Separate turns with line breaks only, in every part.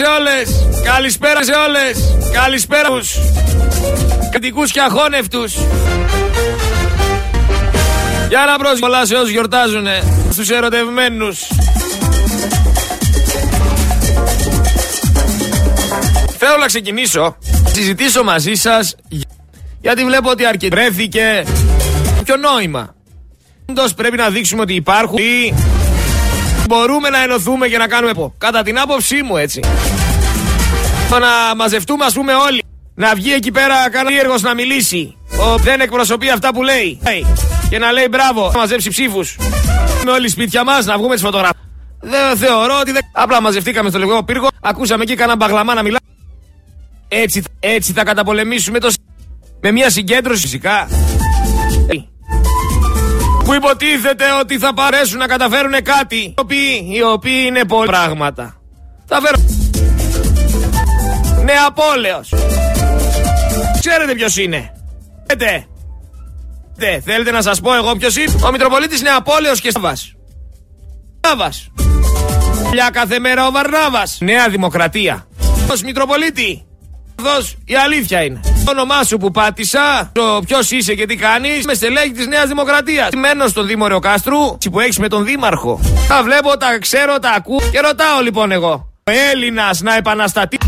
σε όλες. Καλησπέρα σε όλες. Καλησπέρα τους. Κατοικούς και αχώνευτους. Για να πρόσεχε πολλά σε όσους γιορτάζουνε. Στους ερωτευμένους. Θέλω να ξεκινήσω. Συζητήσω μαζί σας. Γιατί βλέπω ότι αρκετρέθηκε. Ποιο νόημα; Όντως πρέπει να δείξουμε ότι υπάρχουν ή μπορούμε να ενωθούμε και να κάνουμε πω. Κατά την άποψή μου έτσι. Το να μαζευτούμε ας πούμε όλοι. Να βγει εκεί πέρα κανένα έργος να μιλήσει. Ο δεν εκπροσωπεί αυτά που λέει. Και να λέει μπράβο, να μαζέψει ψήφους. Με όλοι σπίτια μας να βγούμε τις φωτογραφίες. Δεν θεωρώ ότι δεν. Απλά μαζευτήκαμε στο λεγόμενο πύργο, ακούσαμε εκεί κανένα μπαγλαμά να μιλά. Έτσι, έτσι θα καταπολεμήσουμε το. Με μια συγκέντρωση φυσικά που υποτίθεται ότι θα παρέσουν να καταφέρουν κάτι οι οποίοι, οι οποίοι είναι πολλά πράγματα. Θα φέρω... Νεαπόλεος. Ξέρετε ποιος είναι. Θέλετε. Θέλετε να σας πω εγώ ποιος είναι; Ο Μητροπολίτης Νεαπόλεος και Σάβας. Σάβας. Για κάθε μέρα ο Βαρνάβας. Νέα Δημοκρατία. Ως Μητροπολίτη η αλήθεια είναι. Το όνομά σου που πάτησα, το ποιος είσαι και τι κάνεις, με στελέχη της Νέας Δημοκρατίας. Μένω στο Δήμο Ρεοκάστρου, που έχεις με τον Δήμαρχο. Τα βλέπω, τα ξέρω, τα ακούω και ρωτάω λοιπόν εγώ. Ο Έλληνας να επαναστατεί.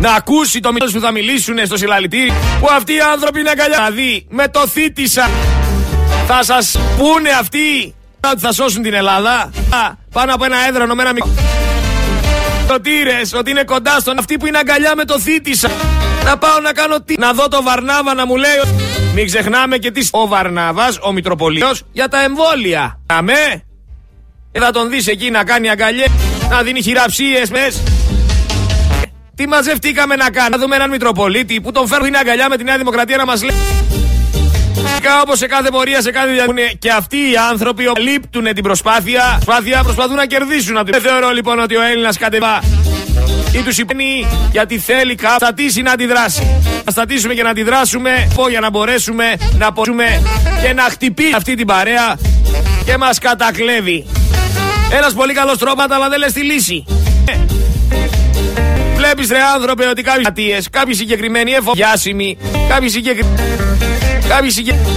Να ακούσει το μήνυμα που θα μιλήσουν στο συλλαλητήρι που αυτοί οι άνθρωποι είναι αγκαλιά. Δηλαδή, με το θύτησα. Θα σας πούνε αυτοί ότι θα σώσουν την Ελλάδα. Πάνω από ένα έδρανο με ένα μικρό ότι είναι κοντά στον αυτή που είναι αγκαλιά με το θύτησα. Να πάω να κάνω τι. Να δω το Βαρνάβα να μου λέει. Μην ξεχνάμε και τι. Ο Βαρνάβας, ο Μητροπολίτης, για τα εμβόλια. Αμέ. Και θα τον δεις εκεί να κάνει αγκαλιές. Να δίνει χειραψίες μες. Τι μαζευτήκαμε να κάνουμε; Να δούμε έναν Μητροπολίτη που τον φέρνει αγκαλιά με τη Νέα Δημοκρατία να μας λέει. Όπως σε κάθε πορεία, σε κάθε διαδικασία. Και αυτοί οι άνθρωποι λείπτουν την προσπάθεια, προσπάθεια προσπαθούν να κερδίσουν. Δεν θεωρώ λοιπόν ότι ο Έλληνας κατεβά ή τους υπένει γιατί θέλει να στατήσει να αντιδράσει. Να στατήσουμε και να αντιδράσουμε για να μπορέσουμε να πορούμε και να χτυπήσει αυτή την παρέα και μας κατακλέβει. Ένας πολύ καλός τρόπο, αλλά δεν λες τη λύση. Βλέπεις ρε άνθρωπε ότι κάποιοι ατίες, κάποιοι συγκεκριμένοι εφοδιάσιμοι, κάποιοι συγκεκριμένοι. Κάποιοι συγκεκριμένοι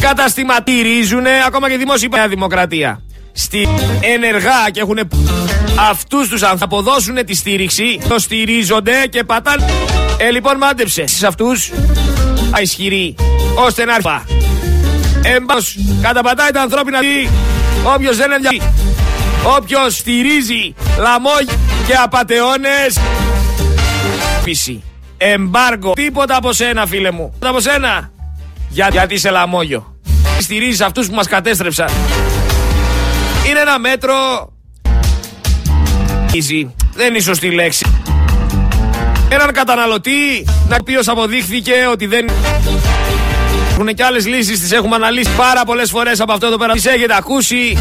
καταστηματηρίζουν ακόμα και δημόσια δημοκρατία. Στη ενεργά και έχουν αυτούς τους θα αποδώσουν τη στήριξη, το στηρίζονται και πατάνε. Ε, λοιπόν, μάντεψε σε αυτούς ισχυροί, ώστε να έρθει. Εμπάσ, καταπατάει τα ανθρώπινα δι, όποιος δεν ενδιαφέρει, όποιος στηρίζει λαμόγια και απατεώνες, πίση. Εμπάργκο. Τίποτα από σένα, φίλε μου. Τίποτα από σένα. Για, γιατί είσαι λαμόγιο. Στηρίζεις αυτούς που μας κατέστρεψαν. Είναι ένα μέτρο. Easy. Δεν είναι η σωστή λέξη. Έναν καταναλωτή να οποίο αποδείχθηκε ότι δεν. Έχουν και άλλες λύσεις, τις έχουμε αναλύσει πάρα πολλές φορές από αυτό εδώ πέρα. Τις έχετε ακούσει.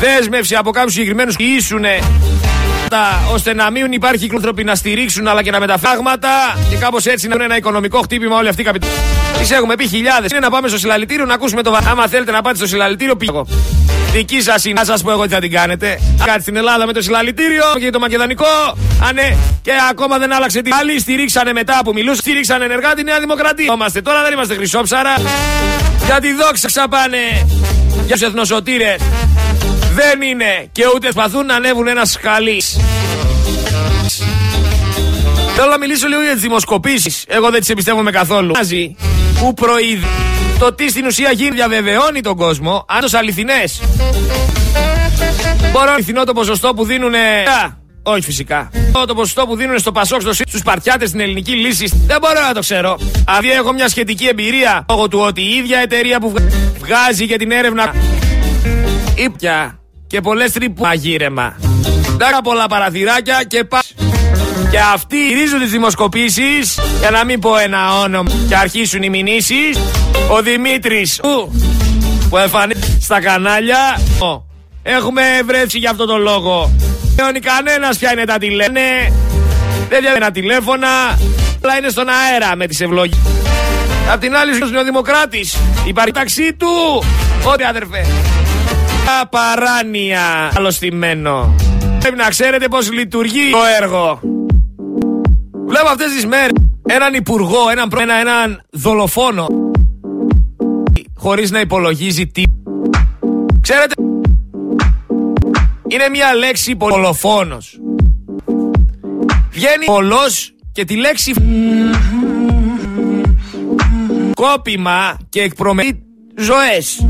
Δέσμευση από κάποιους συγκεκριμένους που ίσουνε ώστε να μην υπάρχει άνθρωποι να στηρίξουν αλλά και να μεταφέρουν και κάπως έτσι να έχουν ένα οικονομικό χτύπημα όλοι αυτοί οι καπιταλιστέ. Τις έχουμε πει χιλιάδες. Είναι να πάμε στο συλλαλητήριο να ακούσουμε το βα... Άμα θέλετε να πάτε στο συλλαλητήριο, πήγω. Δική σας είναι. Να σας πω εγώ τι θα την κάνετε. Κάτι στην Ελλάδα με το συλλαλητήριο και το μακεδονικό. Α, ναι. Και ακόμα δεν άλλαξε τι. Άλλοι στηρίξανε μετά που μιλούσαν. Στηρίξανε ενεργά τη Νέα Δημοκρατία. Είμαστε τώρα δεν είμαστε χρυσόψαρα. Για τη δόξα ξαπάνε. Για του εθνοσωτήρες. Δεν είναι και ούτε σπαθούν να ανέβουν ένα σκαλί. Θέλω να μιλήσω λίγο για τις δημοσκοπήσεις. Εγώ δεν τις εμπιστεύομαι καθόλου. Που προείδη. Το τι στην ουσία γίνει διαβεβαιώνει τον κόσμο αν του αληθινές. Μπορώ να αληθινό το ποσοστό που δίνουν. Όχι φυσικά. Το ποσοστό που δίνουν στο Πασόκ στους Παρτιάτε στην ελληνική λύση δεν μπορώ να το ξέρω. Αν έχω μια σχετική εμπειρία λόγω του ότι η ίδια εταιρεία που βγάζει για την έρευνα. Ήπια και πολλές τρύπου μαγείρεμα. Τάκα πολλά παραθυράκια και πα. Και αυτοί γυρίζουν τις δημοσκοπήσεις για να μην πω ένα όνομα και αρχίσουν οι μηνύσεις. Ο Δημήτρης που εμφανίζεται στα κανάλια. Έχουμε βρέσει για αυτό το λόγο. Δεν κανένας ποια είναι τα τηλέφωνα. Δεν διαβαίνει ένα τηλέφωνα. Αλλά είναι στον αέρα με τις ευλογίες. Απ' την άλλη, ο Νεοδημοκράτη. Υπάρχει ταξί του. Ό,τι αδερφέ. Τα παράνοια. Άλλο Πρέπει να ξέρετε πώς λειτουργεί το έργο. Βλέπω αυτές τις μέρες έναν υπουργό, έναν, προ... ένα, έναν δολοφόνο χωρίς να υπολογίζει τι. Ξέρετε, είναι μια λέξη δολοφόνος. Βγαίνει πολλός και τη λέξη κόπημα και εκπρομετεί ζωές.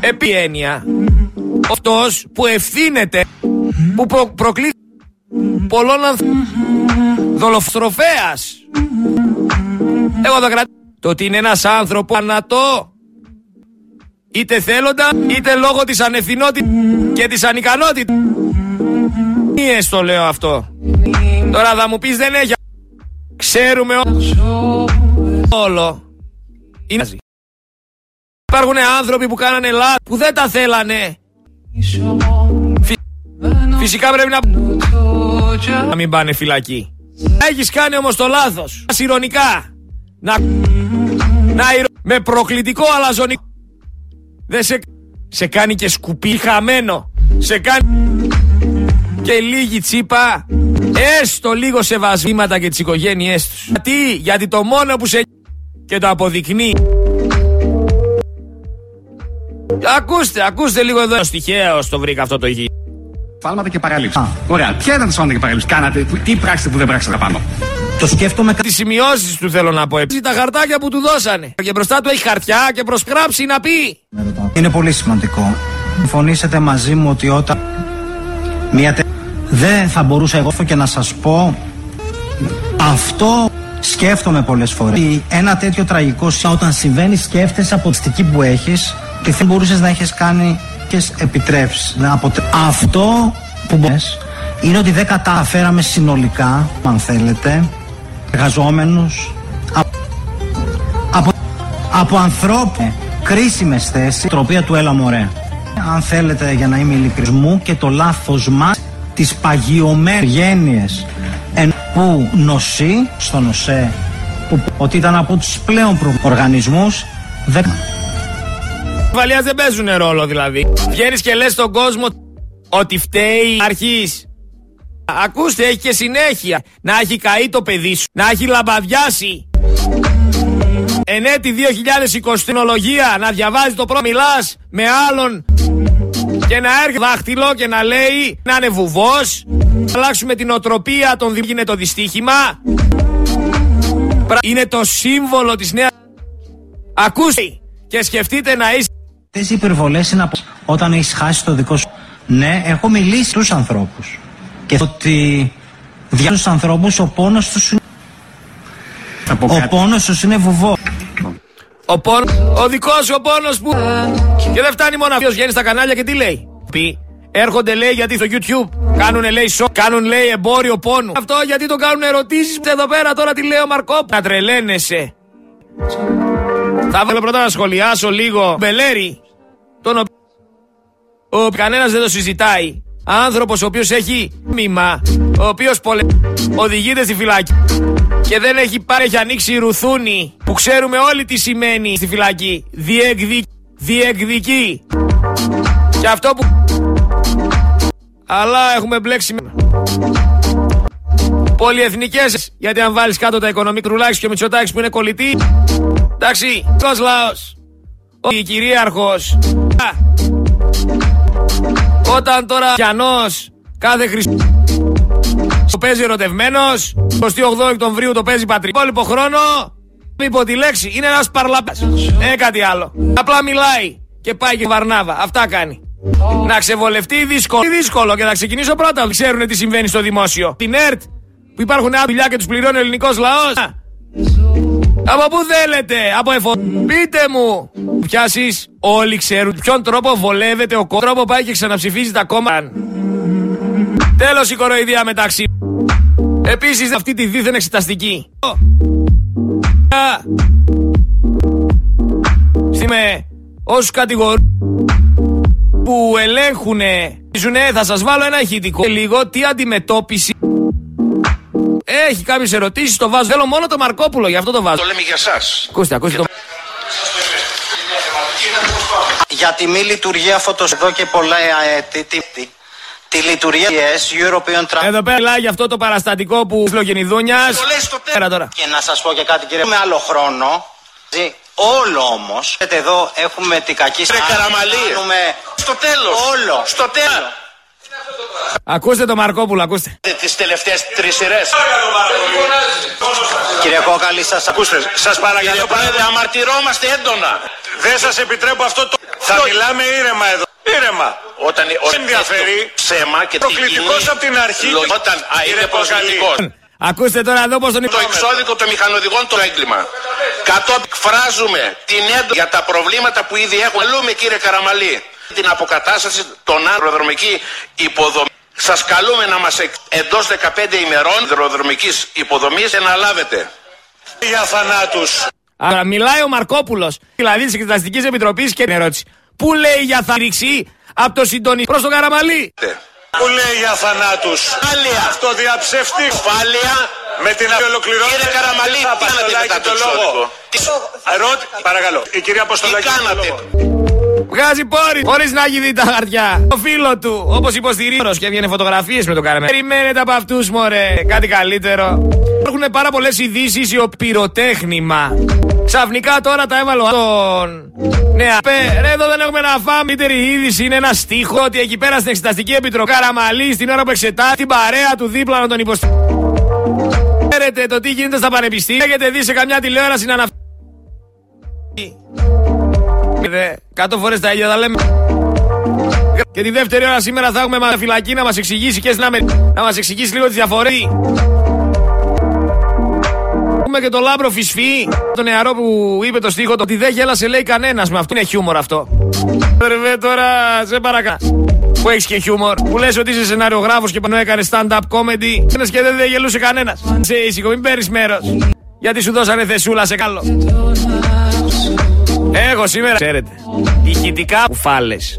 Επί έννοια, αυτός που ευθύνεται, που προ, προκλεί πολλών ανθρώπων, δολοφθροφέας. Εγώ θα κρατήσω το ότι είναι ένας άνθρωπος ανατό, είτε θέλοντα, είτε λόγω της ανευθυνότητας και της ανικανότητας. Μη το λέω αυτό. Τώρα θα μου πεις δεν έχει. Ξέρουμε όλο. Είναι Υπάρχουν άνθρωποι που κάνανε λάθη που δεν τα θέλανε. Φυσικά πρέπει να... να μην πάνε φυλακή. Έχεις κάνει όμως το λάθος. Ηρωνικά. Να... να Με προκλητικό αλαζονικό. Δεν σε... σε κάνει και σκουπί χαμένο. Σε κάνει και λίγη τσίπα. Έστω λίγο σε βασμήματα και τις οικογένειές τους. Γιατί, γιατί το μόνο που σε και το αποδεικνύει Ακούστε, ακούστε λίγο εδώ. Στοιχαίο το βρήκα αυτό το ηχή.
Φάλματα και παραλήψεις. Ωραία. Ποια ήταν τα σφάλματα και παραλήψεις; Κάνατε, τι πράξετε που δεν πράξατε πάνω.
Το σκέφτομαι
Τι σημειώσεις του θέλω να πω. Έτσι τα χαρτάκια που του δώσανε. Και μπροστά του έχει χαρτιά και προσκράψει να πει.
Είναι πολύ σημαντικό. Συμφωνήσετε μαζί μου ότι όταν μια τε... δεν θα μπορούσα εγώ και να σας πω αυτό σκέφτομαι πολλές φορές. Ένα τέτοιο τραγικό όταν συμβαίνει σκέφτεσαι από τη που έχεις και δεν μπορούσες να έχεις κάνει και επιτρέψεις. Αυτό που μπορεί είναι ότι δεν καταφέραμε συνολικά, αν θέλετε, εργαζόμενους από, από, από ανθρώπου κρίσιμες θέσεις, τροπία του έλα μωρέ. Αν θέλετε, για να είμαι ειλικρινής, μου και το λάθος μας τις παγιωμένες γένειε που νοσεί στο νοσέ, που, ότι ήταν από τους πλέον οργανισμού, δεν
ασφαλεία δεν παίζουν ρόλο δηλαδή. Βγαίνεις και λες στον κόσμο ότι φταίει αρχή. Ακούστε, έχει και συνέχεια. Να έχει καεί το παιδί σου. Να έχει λαμπαδιάσει. Εν έτη 2020 τεχνολογία να διαβάζει το πρώτο μιλάς με άλλον και να έρχεται δάχτυλο και να λέει να είναι βουβός. Να αλλάξουμε την οτροπία, τον είναι το δυστύχημα. Είναι το σύμβολο της νέας... Ακούστε και σκεφτείτε να είστε
Αυτές οι υπερβολές είναι από όταν έχεις χάσει το δικό σου. Ναι, έχω μιλήσει στους ανθρώπους. Και ότι για του ανθρώπους ο πόνος τους είναι. Ο πόνος τους είναι βουβό.
Ο, πόνο, ο δικός σου ο πόνος που. Και δεν φτάνει μόνο αυτός. Βγαίνει στα κανάλια και τι λέει. Πει, έρχονται λέει γιατί στο YouTube κάνουν λέει σο, κάνουν λέει εμπόριο πόνου. Αυτό γιατί το κάνουν ερωτήσεις εδώ πέρα τώρα τι λέει ο Μαρκόπ. Να τρελαίνεσαι. Θα βάλω πρώτα να σχολιάσω λίγο Μπελέρη, τον οποίο ο κανένας δεν το συζητάει. Άνθρωπος ο οποίος έχει μήμα, ο οποίος πολε... οδηγείται στη φυλάκη και δεν έχει πάρει, έχει ανοίξει ρουθούνη που ξέρουμε όλοι τι σημαίνει στη φυλακή. Διεκδικ... Διεκδικεί. Και αυτό που... Αλλά έχουμε μπλέξει πολυεθνικές γιατί αν βάλεις κάτω τα οικονομικά τρουλάξεις και ο Μητσοτάκης που είναι κολλητή Εντάξει,ικός λαός. Ο κυρίαρχος. Όταν τώρα πιανός κάθε Χριστό το παίζει ερωτευμένος, 28 Οκτωβρίου το παίζει πατρί. Υπόλοιπο χρόνο, υπό τη λέξη, είναι ένας παρλαπάς. Ε, κάτι άλλο. Απλά μιλάει και πάει και βαρνάβα. Αυτά κάνει. Να ξεβολευτεί δύσκολο. Δύσκολο και να ξεκινήσω πρώτα. Ξέρουν τι συμβαίνει στο δημόσιο. Την ΕΡΤ που υπάρχουν άδεια δουλειά και τους πληρώνει ο ελληνικός λαός. Από πού θέλετε, από εφο... Πείτε μου. Πιάσει, όλοι ξέρουν ποιον τρόπο βολεύεται ο κόμμα. Τρόπο πάει και ξαναψηφίζει τα κόμματα. Τέλος η κοροϊδία μεταξύ. Επίσης αυτή τη δίθεν εξεταστική. Στήμε όσους κατηγορούν που ελέγχουνε, θα σας βάλω ένα ηχητικό λίγο τι αντιμετώπιση έχει κάποιες ερωτήσεις, το βάζω. Θέλω μόνο το Μαρκόπουλο, γι' αυτό το βάζω.
Το λέμε για εσά.
Ακούστε, ακούστε. Το...
Για τη μη λειτουργία αυτό το εδώ και πολλά έτη, τη λειτουργία της European Trans...
Εδώ πέρα μιλάει για αυτό το παραστατικό που Φλογενιδούνιας.
Το λέει στο
Πέρα τώρα.
Και να σας πω και κάτι κύριε, με άλλο χρόνο. Ζει, Όλο όμως, Ξέρετε, εδώ έχουμε την κακή
Ρε Καραμαλή.
Κάνουμε
Στο τέλος.
Όλο.
Στο τέλος.
Ακούστε το Μαρκόπουλο, ακούστε.
Τις τελευταίες τρεις σειρές.
Κύριε Κόκαλη, σας
Ακούστε, σας παρακαλώ Πρόεδρε, αμαρτυρόμαστε έντονα.
Δεν σας επιτρέπω αυτό το... Θα μιλάμε ήρεμα εδώ. Ήρεμα.
Όταν, όταν
ενδιαφέρει.
ψέμα και
Προκλητικός
κοινή
απ' την αρχή
λογική-
και-
Όταν α,
Κύριε
είναι
Παγκαλή.
προσβλητικός.
Ακούστε τώρα εδώ πώς τον
Το εξώδικο των μηχανοδηγών το έγκλημα. Κατόπιν εκφράζουμε την έντονα για τα προβλήματα που ήδη έχουμε. Καλούμε κύριε Καραμαλή την αποκατάσταση των αεροδρομική υποδομή. Σας καλούμε να μας εκ- εντός 15 ημερών αεροδρομικής υποδομής αναλάβετε.
Για θανάτους.
Άρα μιλάει ο Μαρκόπουλος, δηλαδή της Εξεταστικής Επιτροπής και την ερώτηση. Πού λέει για θα ρίξει από το συντονιστή προς τον Καραμαλή.
Που λέει για θανάτους.
Ασφάλεια.
Αυτό διαψεύτη.
Ασφάλεια.
Με την ολοκληρώνει.
Κύριε Καραμαλή, τι κάνατε μετά το
το λόγο.
εξώδικο; Τι,
Ρώτη, παρακαλώ. Η κυρία
τι
Αποστολάκη. έχει το
κάνατε;
Λόγο.
Βγάζει πόρη, χωρίς να έχει δει τα χαρτιά. Το φίλο του, όπως υποστηρίζει και έβγαινε φωτογραφίες με το Καραμαλή. Περιμένετε από αυτούς μωρέ, κάτι καλύτερο. Υπάρχουν πάρα πολλές ειδήσεις η πυροτέχνημα. Ξαφνικά τώρα τα έβαλε ο τον. Ναι, απέ, ρε, εδώ δεν έχουμε να φάμε. Η δεύτερη είδηση είναι ένα στίχο ότι εκεί πέρα στην Εξεταστική Επιτροπή Καραμαλή στην ώρα που εξετάζει την παρέα του δίπλα να τον υποστηρίζει. Ξέρετε το τι γίνεται στα πανεπιστήμια. Έχετε δει σε καμιά τηλεόραση να αναφέρει. Δε, κάτω φορές τα ίδια τα λέμε. Και τη δεύτερη ώρα σήμερα θα έχουμε φυλακή να μας εξηγήσει και στην Αμερική. Να μας εξηγήσει λίγο τις διαφορές. Έχουμε και το Λάμπρο Φυσφή, το νεαρό που είπε το στίχο, το ότι δεν γέλασε λέει κανένας με αυτό. Είναι χιούμορ αυτό. Βέβαια τώρα, σε παρακαλώ. Που έχεις και χιούμορ. Που λες ότι είσαι σεναριογράφος και πάνω έκανε stand-up comedy. Ένας και δεν, δεν γελούσε κανένας. Σε ήσυχο, μην παίρνεις μέρος. Γιατί σου δώσανε θεσούλα σε καλό. Εγώ σήμερα, ξέρετε, ηχητικά κουφάλες.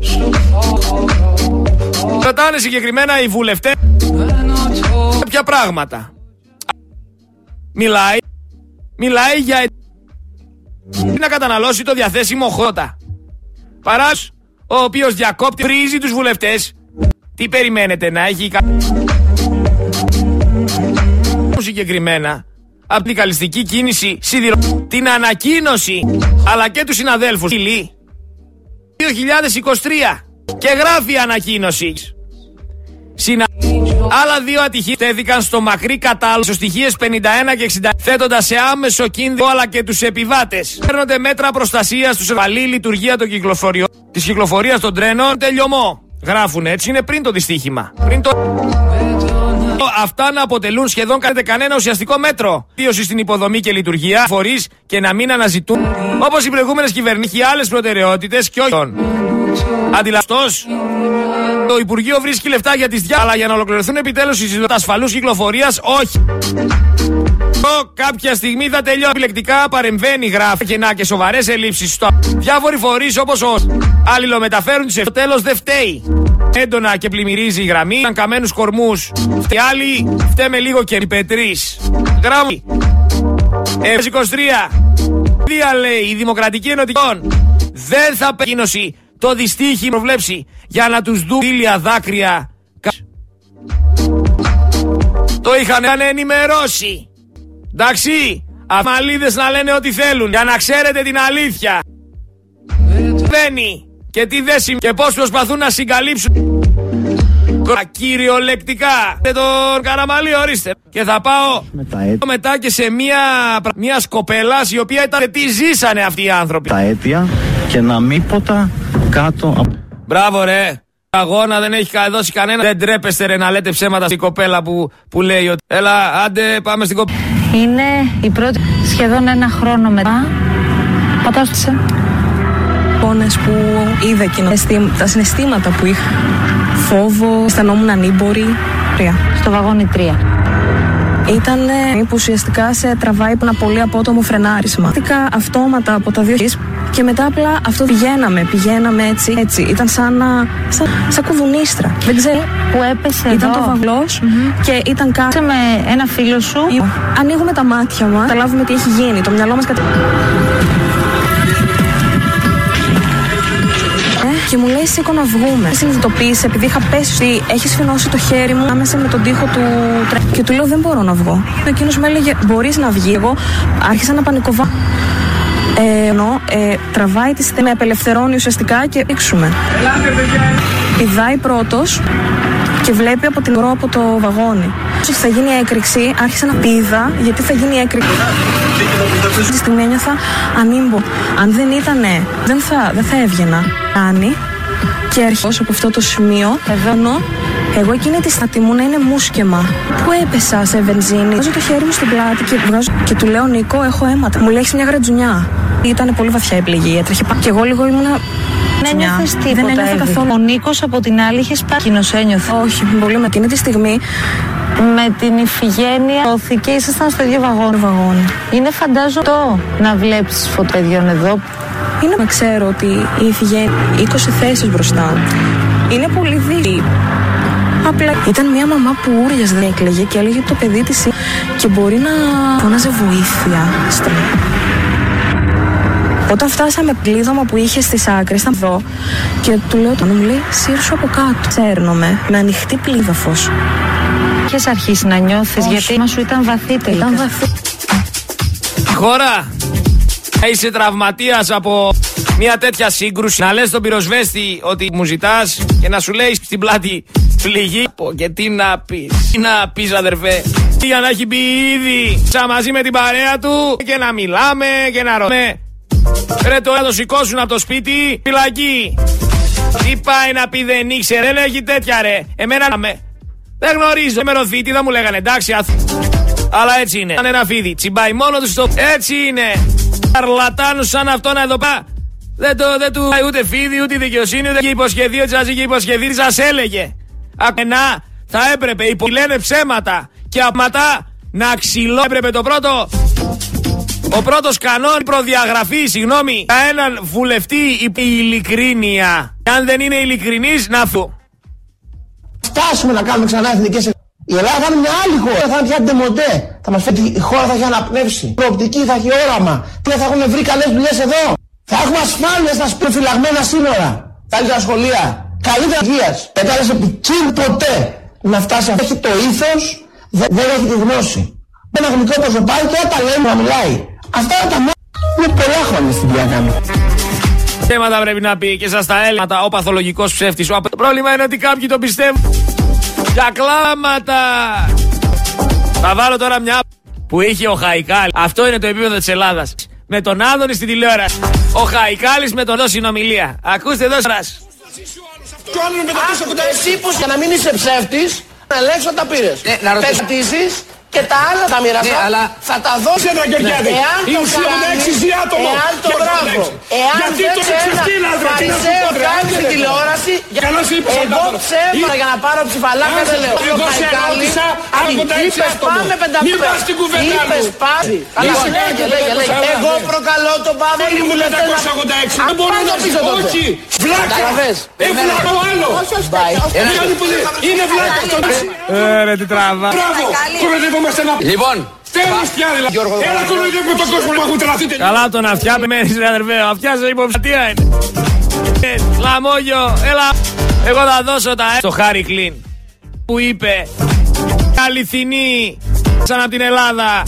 Ρωτάνε συγκεκριμένα οι βουλευτές κάποια πράγματα. Μιλάει, μιλάει για να καταναλώσει το διαθέσιμο χώτα. Παράς, ο οποίος διακόπτει, βρίζει τους βουλευτές. Τι περιμένετε να έχει κα... συγκεκριμένα από την καλυστική κίνηση σιδηρο... την ανακοίνωση αλλά και τους συναδέλφους 2023 και γράφει η ανακοίνωση Συνα... Άλλα δύο ατυχίες τέθηκαν στο μακρύ κατάλογο στοιχείες 51 και 60 θέτοντας σε άμεσο κίνδυνο αλλά και τους επιβάτες. Παίρνονται μέτρα προστασίας στους ευαλή λειτουργία των κυκλοφοριών της κυκλοφορίας των τρένων τελειωμό. Γράφουν έτσι, είναι πριν το δυστύχημα. Πριν το... Αυτά να αποτελούν σχεδόν κάνετε κανένα ουσιαστικό μέτρο. Βίωση στην υποδομή και λειτουργία, φορείς και να μην αναζητούν όπως οι προηγούμενες κυβερνήσεις άλλες προτεραιότητες και όχι. Αντιλαστός, το Υπουργείο βρίσκει λεφτά για τις διά, αλλά για να ολοκληρωθούν επιτέλους οι συζητήσει ασφαλούς κυκλοφορίας, όχι. Το κάποια στιγμή θα τελειώσει. Επιλεκτικά παρεμβαίνει, γράφει και να και σοβαρές ελλείψεις στο. Διάφοροι φορείς όπως ο αλληλομεταφέρουν τι στο τέλος δεν φταίει. Έντονα και πλημμυρίζει η γραμμή. Ήταν καμένους κορμούς. Φταίει άλλοι, φταίμε λίγο και πετρή. Γράμμι. F23. Δία λέει η Δημοκρατική Ενωτικών. Δεν θα πεκίνωση το δυστύχη προβλέψει για να τους δουν ήλια δάκρυα. Το είχαν ενημερώσει. Εντάξει, αμαλίδες να λένε ό,τι θέλουν για να ξέρετε την αλήθεια. Βαίνει και τι δεν συμβαίνει και πώς προσπαθούν να συγκαλύψουν. Κυριολεκτικά. Με τον Καραμαλή ορίστε. Και θα πάω
τα αίτια.
μετά και σε μια, μιας σκοπέλα η οποία ήταν τι ζήσανε αυτοί οι άνθρωποι.
τα αίτια και να μην ποτα κάτω από...
Μπράβο ρε. Αγώνα δεν έχει κα- δώσει κανένα. Δεν τρέπεστε ρε να λέτε ψέματα στην κοπέλα που, που λέει ότι. Έλα, άντε, πάμε στην κοπέλα.
Είναι η πρώτη σχεδόν ένα χρόνο μετά. Πατάω σε.
εικόνες που είδα και τα συναισθήματα που είχα. Φόβο, αισθανόμουν ανήμπορη. Τρία.
Στο βαγόνι 3.
Ήταν που ουσιαστικά σε τραβάει ένα πολύ απότομο φρενάρισμα. Είχα αυτόματα από τα δύο χέρια και μετά απλά αυτό πηγαίναμε, πηγαίναμε έτσι, έτσι. Ήταν σαν να. σαν, σαν κουδουνίστρα. Δεν ξέρω.
Που έπεσε
Ήταν
εδώ.
το βαγλός και ήταν κάτι.
Είσαι με ένα φίλο σου.
Ανοίγουμε τα μάτια μας, καταλάβουμε τι έχει γίνει. Το μυαλό μας κατα... Ε, Και μου λέει σήκω να βγούμε. Συνειδητοποίησε επειδή είχα πέσει ότι έχει σφινώσει το χέρι μου άμεσα με τον τοίχο του τρένου. Και του λέω δεν μπορώ να βγω. Εκείνος με έλεγε μπορείς να βγεις. Εγώ άρχισα να πανικοβά. Ε, ενώ ε, τραβάει τη στιγμή, με απελευθερώνει ουσιαστικά και ρίξουμε. Πηδάει πρώτος και βλέπει από την ουρό από το βαγόνι. Όσο θα γίνει έκρηξη, άρχισα να πήδα γιατί θα γίνει έκρηξη. Αυτή τη στιγμή ένιωθα ανήμπο. Αν δεν ήτανε, δεν θα, δεν θα έβγαινα. Κάνει και έρχομαι από αυτό το σημείο, εδώ εγώ εκείνη τη στιγμή μου να είναι μουσκεμα. Πού έπεσα σε βενζίνη. Βάζω το χέρι μου στην πλάτη και, βγάζω, και του λέω Νίκο, έχω αίματα. Μου λέει έχεις μια γρατζουνιά. Ήταν πολύ βαθιά η πληγή. Έτρεχε πάνω. Και εγώ λίγο ήμουνα.
Δεν ένιωθες τίποτα.
Δεν ένιωθα
Εύη.
καθόλου.
Ο Νίκος από την άλλη είχες σπάσει. ένιωθε.
Όχι, πολύ με εκείνη τη στιγμή
Με την Ιφηγένεια δόθηκε, ήσασταν στο ίδιο βαγόνι.
βαγόνι.
Είναι φαντάζομαι το να βλέπεις φωτοπαιδιών εδώ.
Είναι να ξέρω ότι η Ιφηγένεια 20 θέσεις μπροστά. Είναι πολύ δύσκολη. Απλά ήταν μια μαμά που ούριαζε, δεν έκλαιγε και έλεγε το παιδί της και μπορεί να φώναζε βοήθεια. στο- Όταν φτάσαμε πλήδωμα που είχε στις άκρες, ήταν εδώ και του λέω: Το μου λέει, σύρσου από κάτω. Τσέρνομαι με ανοιχτή πλήδαφο.
Είχες αρχίσει να νιώθεις γιατί μα σου ήταν βαθύ τελικά.
Ήταν βαθύ.
Χώρα, είσαι τραυματίας από μια τέτοια σύγκρουση. Να λες στον πυροσβέστη ότι μου ζητάς και να σου λέει στην πλάτη πληγή. Πω, Και τι να πεις, τι να πεις, αδερφέ. Για να έχει μπει ήδη σαν μαζί με την παρέα του και να μιλάμε και να ρωτάμε. Ρε το να το σηκώσουν από το σπίτι, φυλακή. Τι πάει να πει δεν ήξερε, δεν έχει τέτοια ρε. Εμένα να με. Δεν γνωρίζω. Με ρωθεί, τι θα μου λέγανε, εντάξει, αθ... Αλλά έτσι είναι. Αν ένα φίδι τσιμπάει μόνο του στο. Έτσι είναι. Αρλατάνου σαν αυτόν εδώ πά. Δεν, το, δεν του πάει ούτε φίδι, ούτε δικαιοσύνη, ούτε και υποσχεδί, ότι σα είχε υποσχεδί, τι σα έλεγε. Ακενά, θα έπρεπε, οι πολλοί λένε ψέματα. Και απματά να ξυλώ. Έπρεπε το πρώτο. Ο πρώτος κανόν προδιαγραφή, συγγνώμη, για έναν βουλευτή η ειλικρίνεια. Και αν δεν είναι ειλικρινής, να φου.
φτάσουμε να κάνουμε ξανά εθνικές εκλογές. Η Ελλάδα θα είναι μια άλλη χώρα. Θα είναι πια ντεμοντέ. Θα μας φέρει η χώρα θα έχει αναπνεύσει. Η προοπτική θα έχει όραμα. Τι θα έχουμε βρει καλές δουλειές εδώ; Θα έχουμε ασφάλεια στα σπίτια φυλαγμένα σύνορα. Καλύτερα σχολεία; Καλύτερα υγείας. Πετάνε σε ποικίλ ποτέ να φτάσει αυτό. Έχει το ήθος, δεν, δεν έχει τη γνώση. Ένα γλυκό προσωπάκι και όταν λέει να μιλάει. Αυτά είναι τα μάτια. Είναι πολλά χρόνια στην πλάκα μου.
Θέματα πρέπει να πει και σας τα έλεγα ο παθολογικός ψεύτης. Το πρόβλημα είναι ότι κάποιοι το πιστεύουν. Για κλάματα! Θα βάλω τώρα μια που είχε ο Χαϊκάλης. Αυτό είναι το επίπεδο της Ελλάδας. Με τον Άδωνη στην τηλεόραση. Ο Χαϊκάλης με τον εδώ συνομιλία. Ακούστε εδώ σας.
Εσύ που για να μην είσαι ψεύτης, να ελέγξω τα πήρες.
Ναι, να ρωτήσω.
Πετήσεις και τα άλλα τα μοιραστά.
Ναι, αλλά-
Θα τα δώσω.
Ένα Γεωργιάδη.
Εάν
Η
το
ουσία
κάνεις,
86 ζει άτομο.
Εάν το
Για
μπράβο.
86.
Εάν
Γιατί
δεν
το
σε ένα
εξεφτύλα, ρε, τι να σου
φαρισαίο
πω, ρε,
κάνεις στην
άντε, ρε.
τηλεόραση, για-
Καλά σου είπα,
εγώ
Σαντάδο.
ψέματα
Ή-
για να πάρω ψηφαλάκια δεν λέω.
Εγώ
Ο
σε
Χαϊκάλης,
ερώτησα από
τι,
86
είπες
άτομο.
πάμε
Μην
πενταπέντε.
πας στην κουβέντα
Είπες
μου.
πάση. Καλά,
Λοιπόν,
λέγε, λέγε, λέγε.
καλά,
Εγώ
ναι.
προκαλώ τον Παύλο
Όλοι μου
λες να-
586.
Α,
Δεν μπορώ
πάμε
να
πίσω τότε.
Όχι. Βλάκα.
Καταλαβες.
Ε, βλάκα ο άλλο.
Bye.
Είναι άλλη που δεν- Είναι βλάκα αυτό.
Ε, ρε, τι τραβά.
Μπράβο. Κοροϊδεύομαστε να
Λοιπόν,
Τέλος πια δηλαδή. Έλα κοροϊδεύουμε τον κόσμο που έχουν τρελαθεί.
Καλά από τον αυτιά μένεις ρε αδερφέ. Ο αυτιάς υποψηφία είναι. Ε, Λαμόγιο, έλα. Εγώ θα δώσω τα στο Χάρη Κλίν. Που είπε αληθινή σαν από την Ελλάδα.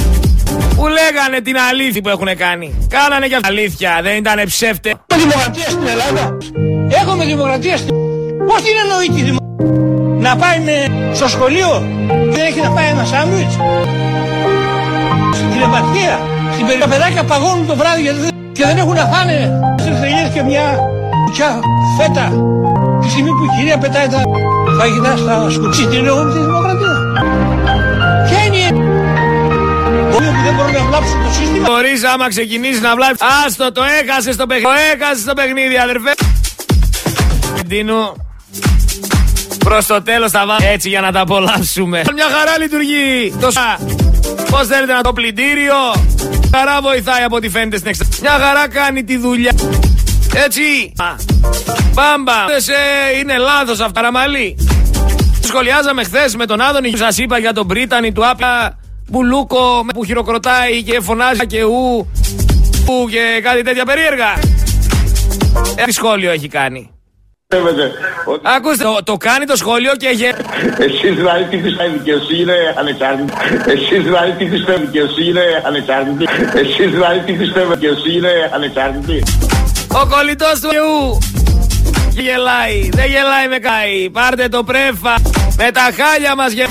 Που λέγανε την αλήθεια που έχουν κάνει. Κάνανε και αλήθεια, δεν ήταν ψεύτε.
Έχουμε δημοκρατία στην Ελλάδα. Έχουμε δημοκρατία στην Πώς την εννοεί τη δημοκρατία. Να πάει με... στο σχολείο. Δεν έχει να πάει ένα σάντουιτς. Στην επαρχία. Στην περιοχή. Τα παιδάκια παγώνουν το βράδυ γιατί δεν... και δεν έχουν να φάνε. Στις ελιές και μια κουτσιά φέτα. Τη στιγμή που η κυρία πετάει τα φαγητά στα σκουτσί. Την εννοούμε της δημοκρατίας. Ποια είναι η... Μπορεί που δεν μπορούν να βλάψουν το σύστημα.
Μπορείς άμα ξεκινήσεις να βλάβει. Άστο, το έχασες στο παιχνίδι. Το έχασες στο παιχνίδι, αδερφέ. Ντίνου. Προς το τέλος θα βάλω έτσι για να τα απολαύσουμε. Μια χαρά λειτουργεί. Το Πώς θέλετε να το πλυντήριο; Χαρά βοηθάει από ό,τι φαίνεται στην εξτρά. Μια χαρά κάνει τη δουλειά. Έτσι. Α. Μπάμπα. Δες, ε, είναι λάθος αυτά, ραμαλή. Σχολιάζαμε χθες με τον Άδωνη. Σας είπα για τον Πρίτανη του Άπλα Μπουλούκο που χειροκροτάει και φωνάζει και ου. Που και κάτι τέτοια περίεργα. Ε, τι σχόλιο έχει κάνει. Ακούστε, το, το κάνει το σχόλιο και έχει...
Εσείς δηλαδή τι πιστεύετε δικαιοσύνη είναι ανεξάρτητη. Εσείς δηλαδή τι πιστεύετε δικαιοσύνη είναι ανεξάρτητη. Εσείς δηλαδή τι πιστεύετε δικαιοσύνη είναι ανεξάρτητη.
Ο κολλητός του Θεού γελάει, δεν γελάει με καεί. Πάρτε το πρέφα με τα χάλια μας γε...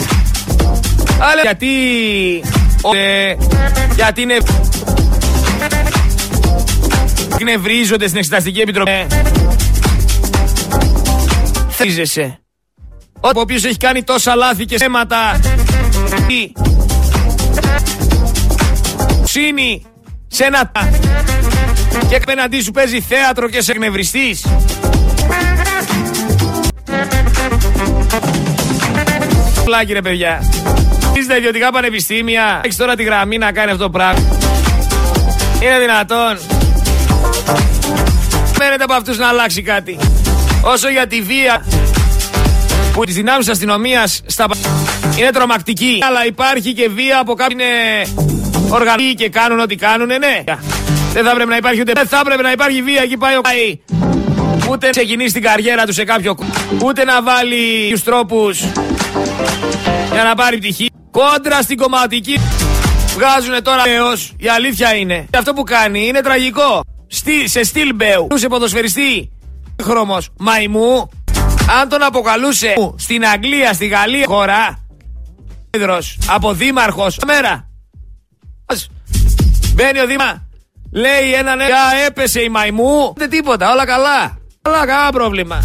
Αλλά γιατί... Ε, γιατί είναι... Κνευρίζονται στην Εξεταστική Επιτροπή. Ε, Θρίζεσαι. Ο οποίος έχει κάνει τόσα λάθη και σέματα. Ψήνει σε ένα και απέναντί σου παίζει θέατρο και σε εκνευριστής. Πλάκι ρε παιδιά. Είσαι στα ιδιωτικά πανεπιστήμια. Έχεις τώρα τη γραμμή να κάνει αυτό το πράγμα. Είναι δυνατόν. Μένετε από αυτούς να αλλάξει κάτι. Όσο για τη βία που τις δυνάμεις της αστυνομίας στα... είναι τρομακτική. Αλλά υπάρχει και βία από κάποιοι οργανικοί και κάνουν ό,τι κάνουν, ναι. Δεν θα πρέπει να υπάρχει ούτε. Δεν θα πρέπει να υπάρχει βία εκεί πάει ο Καΐ. Ούτε να ξεκινήσει την καριέρα του σε κάποιο Ούτε να βάλει τους τρόπους για να πάρει πτυχή. Κόντρα στην κομματική. Βγάζουν τώρα έως. Η αλήθεια είναι. Και αυτό που κάνει είναι τραγικό. Στη, σε στυλ μπέου. Σε ποδοσφαιριστή. Χρώμος μαϊμού. Αν τον αποκαλούσε στην Αγγλία, στη Γαλλία χώρα. Από δήμαρχος. Μέρα. Μπαίνει ο Δήμα. Λέει ένα ναι, έπεσε η μαϊμού. Δεν τίποτα, όλα καλά. Όλα καλά πρόβλημα.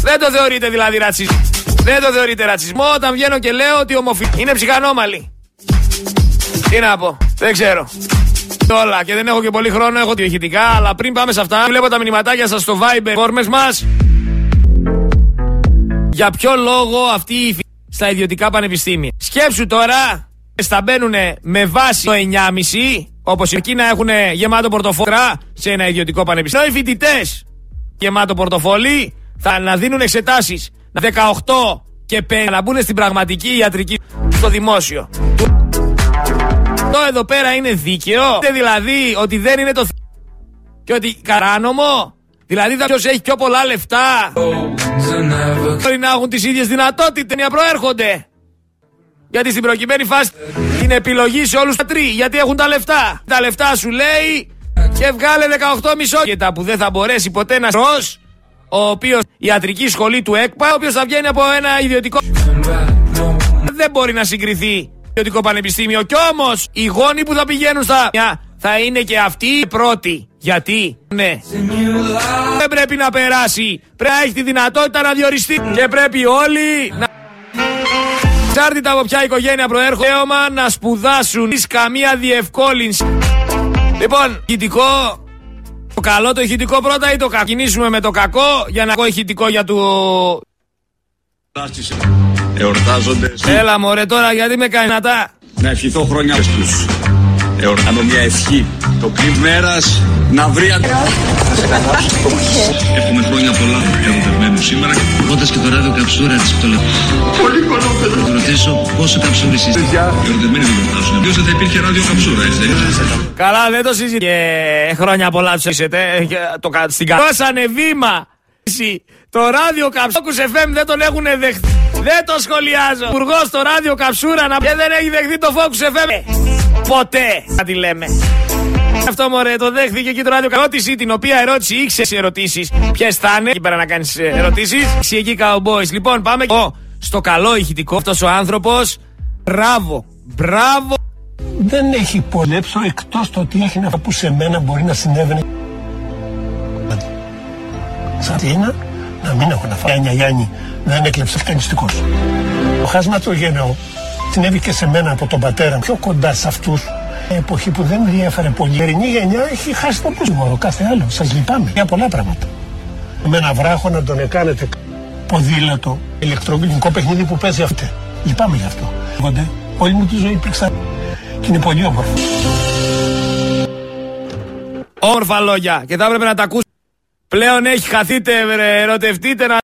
Δεν το θεωρείτε δηλαδή ρατσισμό. Δεν το θεωρείτε ρατσισμό όταν βγαίνω και λέω ότι ομοφιλ... είναι ψυχανόμαλοι. Τι να πω, δεν ξέρω. Όλα και δεν έχω και πολύ χρόνο, έχω διοχητικά, αλλά πριν πάμε σε αυτά, βλέπω τα μηνυματάκια σας στο Viber, φόρμες μας. Για ποιο λόγο αυτοί οι στα ιδιωτικά πανεπιστήμια. Σκέψου τώρα, στα μπαίνουν με βάση το 9,5 Όπως εκεί να έχουν γεμάτο πορτοφόλι σε ένα ιδιωτικό πανεπιστήμιο. Οι φοιτητές γεμάτο πορτοφόλι θα να δίνουν εξετάσεις 18 και 5 να μπουν στην πραγματική ιατρική στο δημόσιο. Το εδώ πέρα είναι δίκαιο. Δηλαδή ότι δεν είναι το και ότι καράνομο. Δηλαδή θα ποιος έχει πιο πολλά λεφτά. Μπορεί να έχουν τις ίδιες δυνατότητες να προέρχονται. Γιατί στην προκειμένη φάση την επιλογή σε όλους τα τρει. Γιατί έχουν τα λεφτά. Τα λεφτά σου λέει και βγάλε 18 μισό. που δεν θα μπορέσει ποτέ να ρος ο οποίο ιατρική σχολή του ΕΚΠΑ, ο οποίος θα βγαίνει από ένα ιδιωτικό. Δεν μπορεί να συγκριθεί ιδιωτικό πανεπιστήμιο. Κι όμως οι γόνοι που θα πηγαίνουν στα. Θα είναι και αυτοί οι πρώτοι. Γιατί, ναι. Δεν πρέπει να περάσει. Πρέπει να έχει τη δυνατότητα να διοριστεί. Και πρέπει όλοι να. Εξάρτητα από ποια οικογένεια προέρχονται, έωμα να σπουδάσουν εις καμία διευκόλυνση. Λοιπόν, ηχητικό. Το καλό το ηχητικό πρώτα ή το κακό; Κινήσουμε με το κακό για να πω ηχητικό για του...
Εορτάζονται.
Έλα μωρέ τώρα γιατί με κάνει να τα...
Να ευχηθώ χρόνια στους. Εορτάνω μια ευχή. Το κλειπ μέρας να βρει Έχουμε χρόνια πολλά ερωτευμένου σήμερα. Πρώτα και το ράδιο καψούρα τη το Πολύ καλό παιδί. Θα ρωτήσω πόσο καψούρι είστε. Ερωτευμένοι δεν γιορτάζουν. Ποιος δεν θα υπήρχε ράδιο καψούρα, έτσι δεν είναι;
Καλά, δεν το συζητήσετε. Και χρόνια πολλά τους έχετε. Το στην Δώσανε βήμα. Το ράδιο Καψούρα FM δεν τον έχουν δεχτεί. Δεν το σχολιάζω. Υπουργός στο ράδιο Καψούρα να και δεν έχει δεχτεί το Focus FM. Ποτέ. Θα τη λέμε. Αυτό μωρέ, το δέχθηκε και το ράδιο. Ερώτηση την οποία ερώτηση ήξερε ερωτήσεις. Ποιες θα είναι, εκεί πέρα να κάνεις ερωτήσεις. Εκεί Cowboys. Λοιπόν, πάμε στο καλό ηχητικό. Αυτός ο άνθρωπος. Μπράβο. Μπράβο.
Δεν έχει πολέψω εκτός το ότι έχει να που σε μένα μπορεί να συνέβαινε. Σαν τι είναι, να μην έχω να φάει. Γιάννη, Γιάννη, δεν έκλεψε κανιστικό. Το χάσμα το γενναιό συνέβη και σε μένα από τον πατέρα πιο κοντά σε αυτούς εποχή που δεν διέφερε πολύ. Η ερηνή γενιά έχει χάσει το πούσιμο, κάθε άλλος. Σας λυπάμαι για πολλά πράγματα. Με ένα βράχο να τον εκάνετε ποδήλατο, ηλεκτρονικό παιχνίδι που παίζει αυτό. Λυπάμαι γι' αυτό. Όλη μου τη ζωή υπήρξα και είναι πολύ όμορφο.
Όμορφα λόγια και θα έπρεπε να τα ακούσετε. Πλέον έχει χαθείτε, ερωτευτείτε να